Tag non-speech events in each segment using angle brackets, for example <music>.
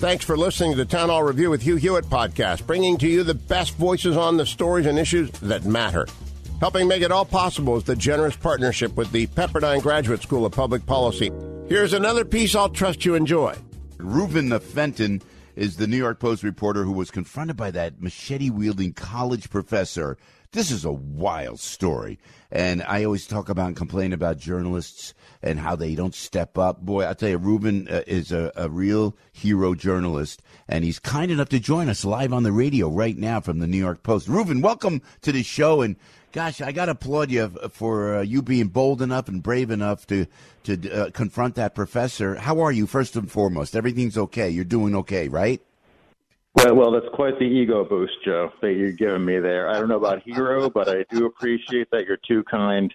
Thanks for listening to the Town Hall Review with Hugh Hewitt podcast, bringing to you the best voices on the stories and issues that matter. Helping make it all possible is the generous partnership with the Pepperdine Graduate School of Public Policy. Here's another piece I'll trust you enjoy. Reuven Fenton is the New York Post reporter who was confronted by that machete wielding college professor. This is a wild story. And I always talk about and complain about journalists and how they don't step up. Boy, I tell you, Reuven uh, is a, a real hero journalist, and he's kind enough to join us live on the radio right now from the New York Post. Reuven, welcome to the show, and gosh, I got to applaud you for uh, you being bold enough and brave enough to to uh, confront that professor. How are you, first and foremost? Everything's okay. You're doing okay, right? Well, well, that's quite the ego boost, Joe, that you're giving me there. I don't know about hero, but I do appreciate that you're too kind.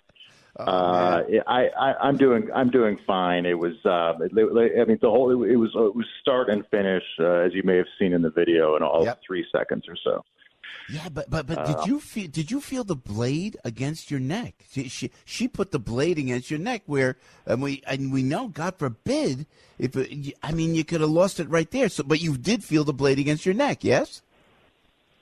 Oh, uh, I, I, I'm doing, I'm doing fine. It was, uh, I mean, the whole, it was, it was start and finish, uh, as you may have seen in the video, in all yep. three seconds or so. Yeah, but but but did uh, you feel did you feel the blade against your neck? She she, she put the blade against your neck where and we and we know God forbid if it, I mean you could have lost it right there. So but you did feel the blade against your neck, yes?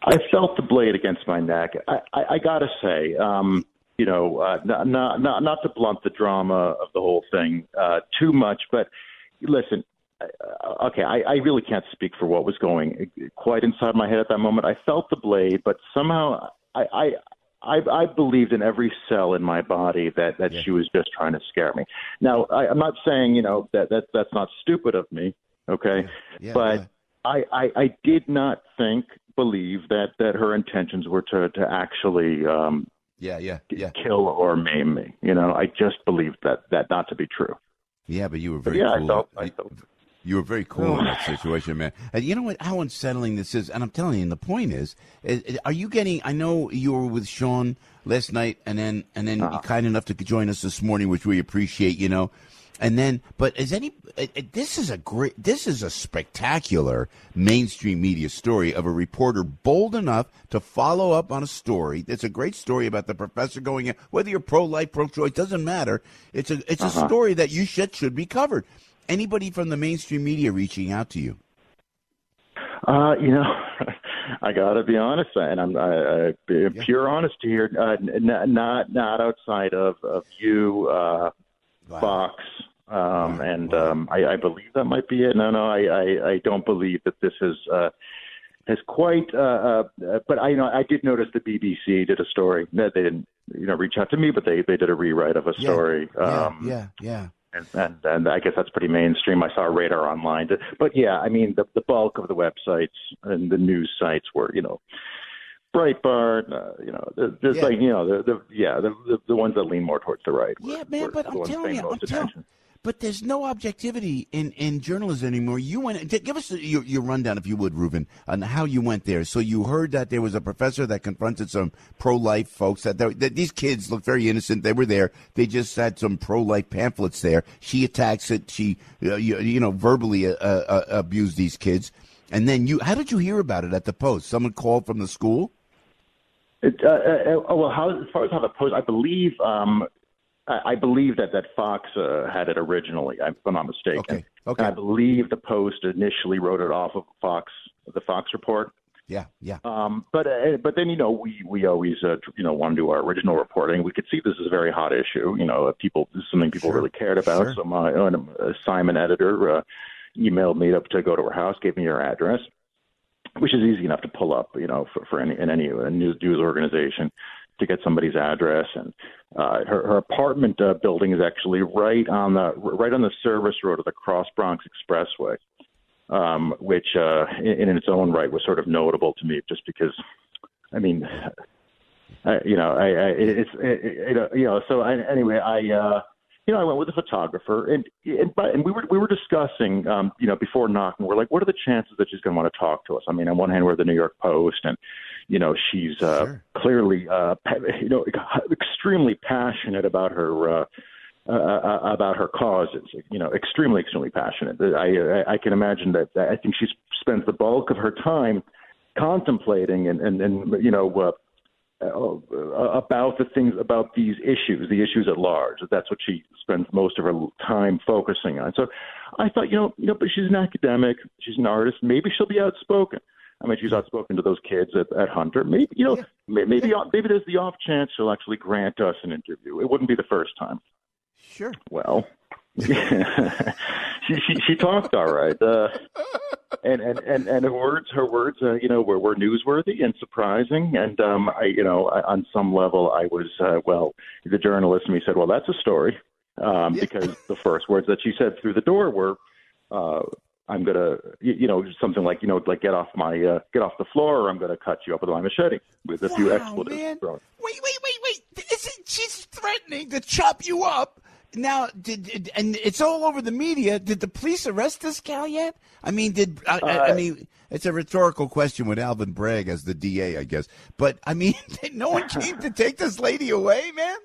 I felt the blade against my neck. I I, I got to say, um, you know, uh, not, not not not to blunt the drama of the whole thing uh, too much, but listen, uh, okay, I, I really can't speak for what was going quite inside my head at that moment. I felt the blade, but somehow I, I I, I believed in every cell in my body that that yeah. she was just trying to scare me. Now, I, I'm not saying you know that that that's not stupid of me, okay, yeah. Yeah, but I, I I did not think believe that that her intentions were to to actually um yeah yeah yeah kill or maim me. You know, I just believed that that not to be true. Yeah, but you were very but yeah, cool. I felt, I felt you were very cool in that situation, man. And you know what? How unsettling this is. And I'm telling you, and the point is, is are you getting? I know you were with Sean last night, and then and then uh-huh. kind enough to join us this morning, which we appreciate. You know, and then, but is any? This is a great. This is a spectacular mainstream media story of a reporter bold enough to follow up on a story. It's a great story about the professor going in. Whether you're pro-life, pro-choice, doesn't matter. It's a it's uh-huh. a story that you should should be covered anybody from the mainstream media reaching out to you? Uh, you know, <laughs> I got to be honest, and I'm I, I, yeah. pure honesty here. Uh, n- not not outside of of you, uh, wow. Fox, um, wow. and wow. Um, I, I believe that might be it. No, no, I I, I don't believe that this is. Uh, has quite, uh, uh, but I you know I did notice the BBC did a story they didn't you know reach out to me, but they they did a rewrite of a story. Yeah, um, yeah, yeah and, and and I guess that's pretty mainstream. I saw Radar Online, but yeah, I mean the the bulk of the websites and the news sites were you know Breitbart, uh, you know, there's yeah. like you know the the yeah the, the, the ones that lean more towards the right. Yeah, were, man, were but I'm telling you, I'm telling, but there's no objectivity in, in journalism anymore. You went. Give us your, your rundown, if you would, Reuven, on how you went there. So you heard that there was a professor that confronted some pro-life folks. That, that these kids looked very innocent. They were there. They just had some pro-life pamphlets there. She attacks it. She, uh, you, you, know, verbally uh, uh, abused these kids. And then you, how did you hear about it at the Post? Someone called from the school. It, uh, uh, well, how, as far as how the Post, I believe um, I believe that that Fox uh, had it originally, if I'm not mistaken. Okay. Okay. I believe the Post initially wrote it off of Fox, the Fox report. Yeah, yeah. Um, but uh, but then you know we we always uh, you know want to do our original reporting. We could see this is a very hot issue. You know, people this is something people sure. really cared about. Sure. So my own uh, Simon editor uh, emailed me up to go to her house, gave me her address, which is easy enough to pull up. You know, for, for any in any news news organization to get somebody's address and uh, her, her apartment uh, building is actually right on the right on the service road of the Cross Bronx Expressway, um, which uh, in, in its own right was sort of notable to me, just because, I mean, I, you know, I, I it's it, it, you know, so I, anyway, I. Uh, you know, I went with a photographer, and and, and we were we were discussing, um, you know, before knocking, we're like, what are the chances that she's going to want to talk to us? I mean, on one hand, we're the New York Post, and you know, she's uh, sure. clearly, uh, you know, extremely passionate about her. Uh, uh, uh, about her causes, you know, extremely, extremely passionate. I, I, I can imagine that. I think she spends the bulk of her time contemplating and, and, and you know, uh, uh, about the things about these issues, the issues at large. That's what she spends most of her time focusing on. So I thought, you know, you know, but she's an academic, she's an artist. Maybe she'll be outspoken. I mean, she's outspoken to those kids at, at Hunter. Maybe you know, yeah. maybe maybe there's the off chance she'll actually grant us an interview. It wouldn't be the first time. Sure. Well, <laughs> she, she she talked all right. Uh, and and and and her words, her words, uh, you know, were, were newsworthy and surprising. And um, I, you know, I, on some level, I was uh, well. The journalist in me said, "Well, that's a story," um, yeah. because the first words that she said through the door were, uh, "I'm gonna," you, you know, something like, you know, like get off my, uh, get off the floor, or I'm gonna cut you up with my machete with a wow, few expletives. Man. Wait, wait, wait, wait! Isn't she's threatening to chop you up? Now, did, did, and it's all over the media. Did the police arrest this gal yet? I mean, did I, uh, I, mean it's a rhetorical question with Alvin Bragg as the DA, I guess. But I mean, <laughs> no one <laughs> came to take this lady away, man.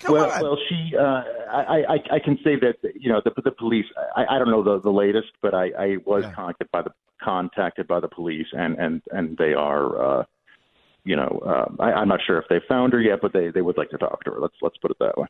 Come well, on. well, she. Uh, I, I, I can say that you know the the police. I, I don't know the the latest, but I, I was yeah. contacted by the contacted by the police, and and and they are. Uh, you know, uh, I, I'm not sure if they found her yet, but they they would like to talk to her. Let's let's put it that way.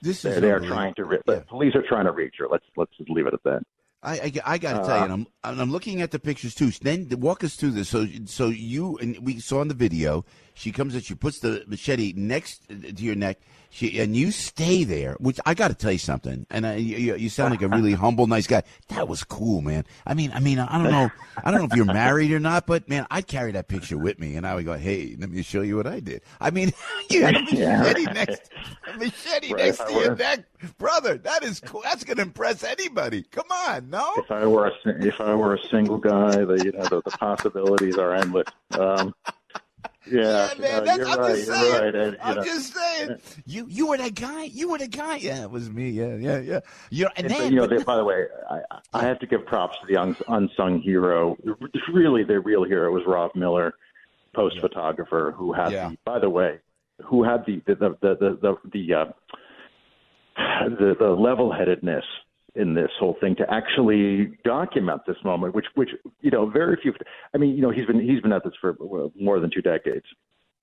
This is they, they are trying to. Re- yeah. police are trying to reach her. Let's let's just leave it at that. I, I, I got to uh, tell you, and I'm I'm looking at the pictures too. Then walk us through this. So so you and we saw in the video, she comes and she puts the machete next to your neck. She and you stay there, which I got to tell you something. And I, you, you sound like a really <laughs> humble, nice guy. That was cool, man. I mean, I mean, I don't know, I don't know if you're married or not, but man, I'd carry that picture with me, and I would go, "Hey, let me show you what I did." I mean, <laughs> you had a machete next, a machete right, next to your neck, brother. That is cool. That's gonna impress anybody. Come on, no. If I were a if I were a single guy, the you know the, the possibilities are endless. Um, yeah, yeah man. That's, I'm right, just saying. Right, and, I'm know. just saying. You you were that guy. You were the guy. Yeah, it was me. Yeah, yeah, yeah. You know, and, then, you know, they, by the way, I, I have to give props to the unsung hero. Really, the real hero was Rob Miller, post photographer, who had, yeah. the, by the way, who had the the the the the, the, uh, the, the level headedness in this whole thing to actually document this moment, which which you know very few. I mean, you know, he's been he's been at this for more than two decades.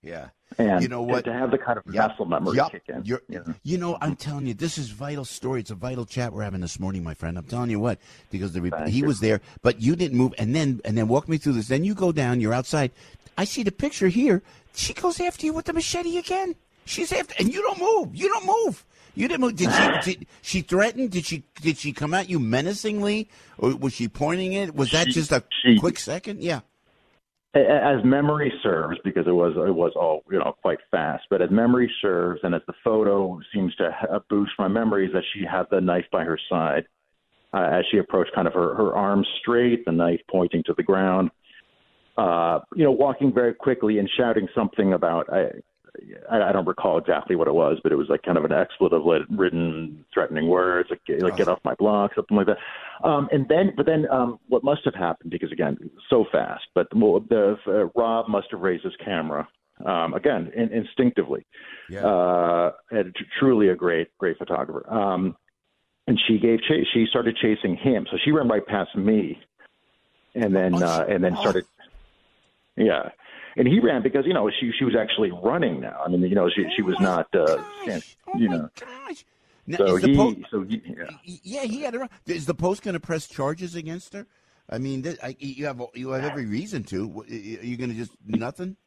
Yeah. And you know what? To have the kind of yep. muscle memory yep. kick in. You, know? you know, I'm telling you, this is vital story. It's a vital chat we're having this morning, my friend. I'm telling you what, because the Thank he you. was there, but you didn't move, and then and then walk me through this. Then you go down. You're outside. I see the picture here. She goes after you with the machete again. She's after, and you don't move. You don't move. You didn't move. Did she? Did, she threatened? Did she? Did she come at you menacingly, or was she pointing it? Was that she, just a she, quick second? Yeah. As memory serves, because it was it was all you know quite fast. But as memory serves, and as the photo seems to boost my memories, that she had the knife by her side uh, as she approached, kind of her her arms straight, the knife pointing to the ground. Uh, you know, walking very quickly and shouting something about I, I, I don't recall exactly what it was, but it was like kind of an expletive ridden, threatening words, like, like get off my block, something like that. Um, and then, but then, um, what must have happened because again, so fast. But the, the uh, Rob must have raised his camera um, again in, instinctively. Yeah. Uh, and truly a great, great photographer. Um, and she gave chase. She started chasing him, so she ran right past me, and then uh, and then started. Yeah, and he ran because you know she she was actually running now. I mean, you know, she oh she was not, uh, gosh. you oh know. Gosh. Now, so he, post, so he, yeah. yeah, he had to run. Is the post going to press charges against her? I mean, I, you have you have every reason to. Are you going to just nothing?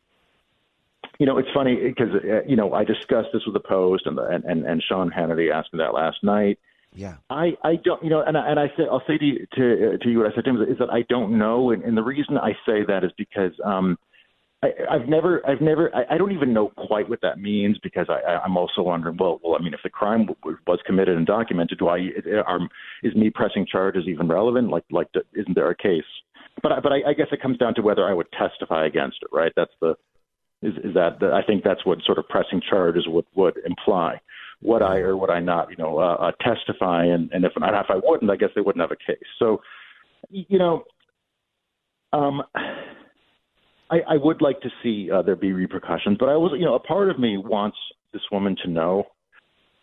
You know, it's funny because uh, you know I discussed this with the Post and the, and, and and Sean Hannity asked me that last night. Yeah, I, I don't, you know, and I, and I say I'll say to you, to, uh, to you what I said to him is that I don't know, and, and the reason I say that is because um, I, I've never, I've never, I, I don't even know quite what that means because I, I'm also wondering. Well, well, I mean, if the crime w- was committed and documented, do I, are, is me pressing charges even relevant? Like, like, isn't there a case? But, I, but I, I guess it comes down to whether I would testify against it, right? That's the, is, is that the, I think that's what sort of pressing charges would would imply. would I or would I not, you know, uh, uh, testify? And, and if and if I wouldn't, I guess they wouldn't have a case. So, you know, um, I, I would like to see uh, there be repercussions, but I was, you know, a part of me wants this woman to know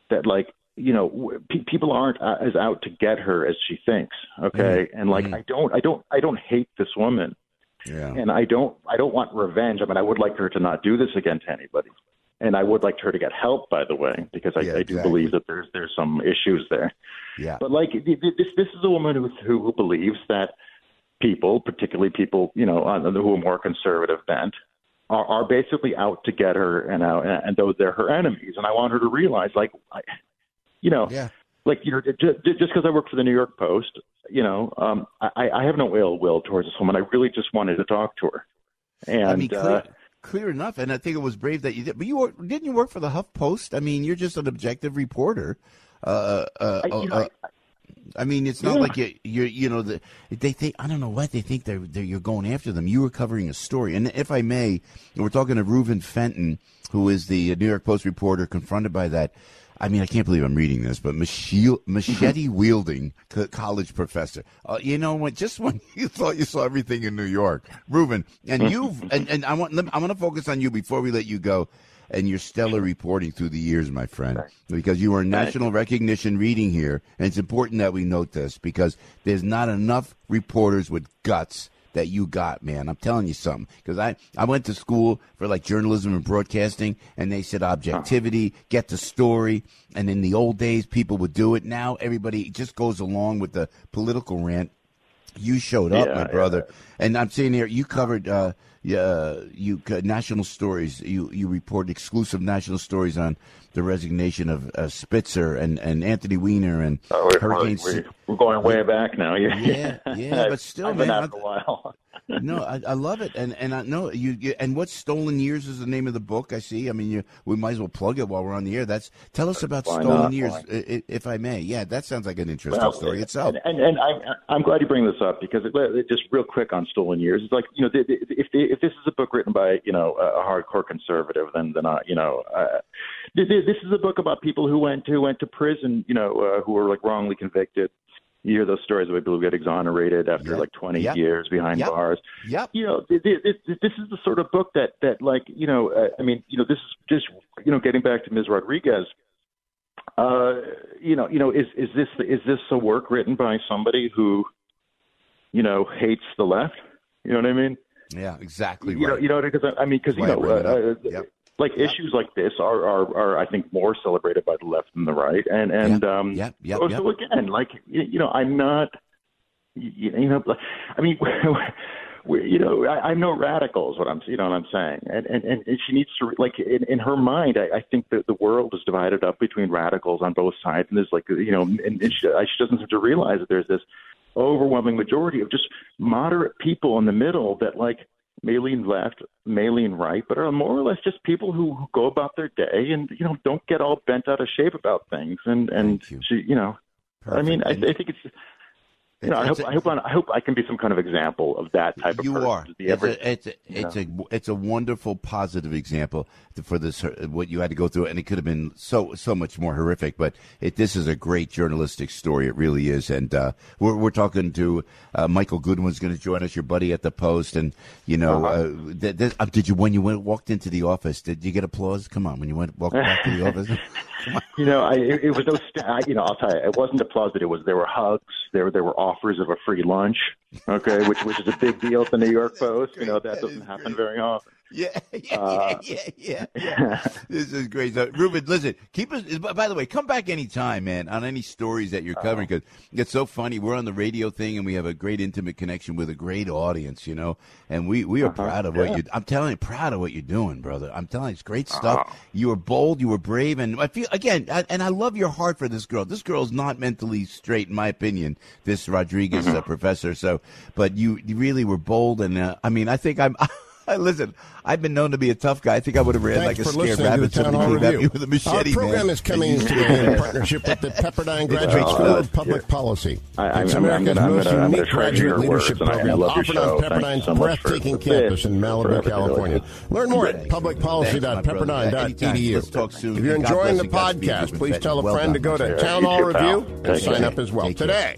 that, like, you know, pe- people aren't uh, as out to get her as she thinks. Okay, mm-hmm. and like, mm-hmm. I don't, I don't, I don't hate this woman. Yeah. And I don't, I don't want revenge. I mean, I would like her to not do this again to anybody and I would like her to get help, by the way, because I, yeah, I do exactly. believe that there's there's some issues there. Yeah. But like this, this is a woman who who believes that people, particularly people you know who are more conservative bent, are, are basically out to get her and out, and those they're her enemies. And I want her to realize, like, I, you know, yeah. like you know, just because I work for the New York Post, you know, um, I, I have no ill will towards this woman. I really just wanted to talk to her. And I mean, clear, uh, clear enough, and I think it was brave that you did. But you were, didn't you work for the Huff Post? I mean, you're just an objective reporter. Uh, uh, I, you know, uh, I, mean, it's not yeah. like you, you're, you know, the, they think I don't know what they think they're, they're, you're going after them. You were covering a story, and if I may, we're talking to Reuven Fenton, who is the New York Post reporter confronted by that I mean, I can't believe I'm reading this, but <laughs> machete wielding college professor. Uh, you know what? Just when <laughs> you thought you saw everything in New York, Reuven, and you and, and I want I want to focus on you before we let you go, and your stellar reporting through the years, my friend, because you are national recognition reading here, and it's important that we note this because there's not enough reporters with guts that you got, man. I'm telling you something because I I went to school for like journalism and broadcasting, and they said objectivity, get the story. And in the old days, people would do it. Now everybody just goes along with the political rant. You showed up, yeah, my brother, yeah. and I'm saying here you covered. Uh, uh, you uh, national stories. You you report exclusive national stories on the resignation of uh, Spitzer and, and Anthony Weiner and oh, we're, Hurricane. We're, we're, going way back now. <laughs> Yeah, yeah, but still, I've man, been out for a while. No, I, I, love it, and and I know you, you, And what stolen years is the name of the book? I see. I mean, you, we might as well plug it while we're on the air. That's tell us about Why stolen not? years, Why? if I may. Yeah, that sounds like an interesting well, story itself. And, and, and I'm I'm glad you bring this up because it, it, just real quick on stolen years. It's like you know, if if this is a book written by you know a hardcore conservative, then then I, you know. Uh, this is a book about people who went who went to prison, you know, uh, who were like wrongly convicted. You hear those stories where people who get exonerated after yep. like 20 yep. years behind yep. bars. Yep. You know, this, is the sort of book that that like you know, uh, I mean, you know, this is just you know, getting back to Ms. Rodriguez. Uh, you know, you know, is is this is this a work written by somebody who, you know, hates the left? You know what I mean? Yeah, exactly. You right. know, you know, because I mean, because you know, uh, yep like yep. issues like this are, are are I think more celebrated by the left than the right, and and yep. um, yep. Yep. So, so again, like you know, I'm not, you know, I mean. <laughs> we, you know, I, I'm no radical, is what I'm, you know, what I'm saying, and and and she needs to like in, in her mind. I, I think that the world is divided up between radicals on both sides, and there's like, you know, and, and she, she doesn't seem to realize that there's this overwhelming majority of just moderate people in the middle that like may lean left, may lean right, but are more or less just people who, who go about their day and you know don't get all bent out of shape about things. And and you. She, you know, Perfect. I mean, I, I think it's you know, I hope, I hope I hope I can be some kind of example of that type of. You are. It's a, it's a, it's a it's a wonderful positive example for this what you had to go through, and it could have been so so much more horrific. But it, this is a great journalistic story. It really is, and uh, we're we're talking to uh, Michael Goodwin's going to join us, your buddy at the Post, and you know, uh-huh. uh, th- th- uh, did you when you went walked into the office? Did you get applause? Come on, when you went walked back to the <laughs> office. You know, I, it, it was no. St- you know, I'll tell you, it wasn't applause. But it was there were hugs. There there were offers of a free lunch. Okay, which which is a big deal at the New York Post. You know, that, that doesn't happen great. very often. <laughs> Yeah, yeah, uh, yeah, yeah, yeah. <laughs> this is great. So, Reuven, listen, keep us. By the way, come back anytime, man, on any stories that you're covering because uh, it's so funny. We're on the radio thing, and we have a great intimate connection with a great audience, you know. And we we are uh-huh, proud of what you. I'm telling you, proud of what you're doing, brother. I'm telling you, it's great stuff. Uh-huh. You were bold, you were brave, and I feel again, I, and I love your heart for this girl. This girl is not mentally straight, in my opinion. This Rodriguez uh, professor. So, but you, you really were bold, and uh, I mean, I think I'm. I <laughs> <laughs> listen. I've been known to be a tough guy. I think I would have ran Thanks like a scared rabbit to the rabbit. Town Somebody came at me with a machete. Our program man. is coming <laughs> to you in partnership with the Pepperdine Graduate Uh, School of Public Policy. I- I'm- it's I'm- I'm America's gonna- I'm most gonna- I'm unique graduate leadership and I- I program love offered on Pepperdine's so breathtaking campus in Malibu. California. Learn more at Thanks, my brother. publicpolicy.pepperdine.edu. Let's talk soon. If you're enjoying the podcast, please tell a friend to go to my. Town Hall You too, pal. Review and sign up as well today.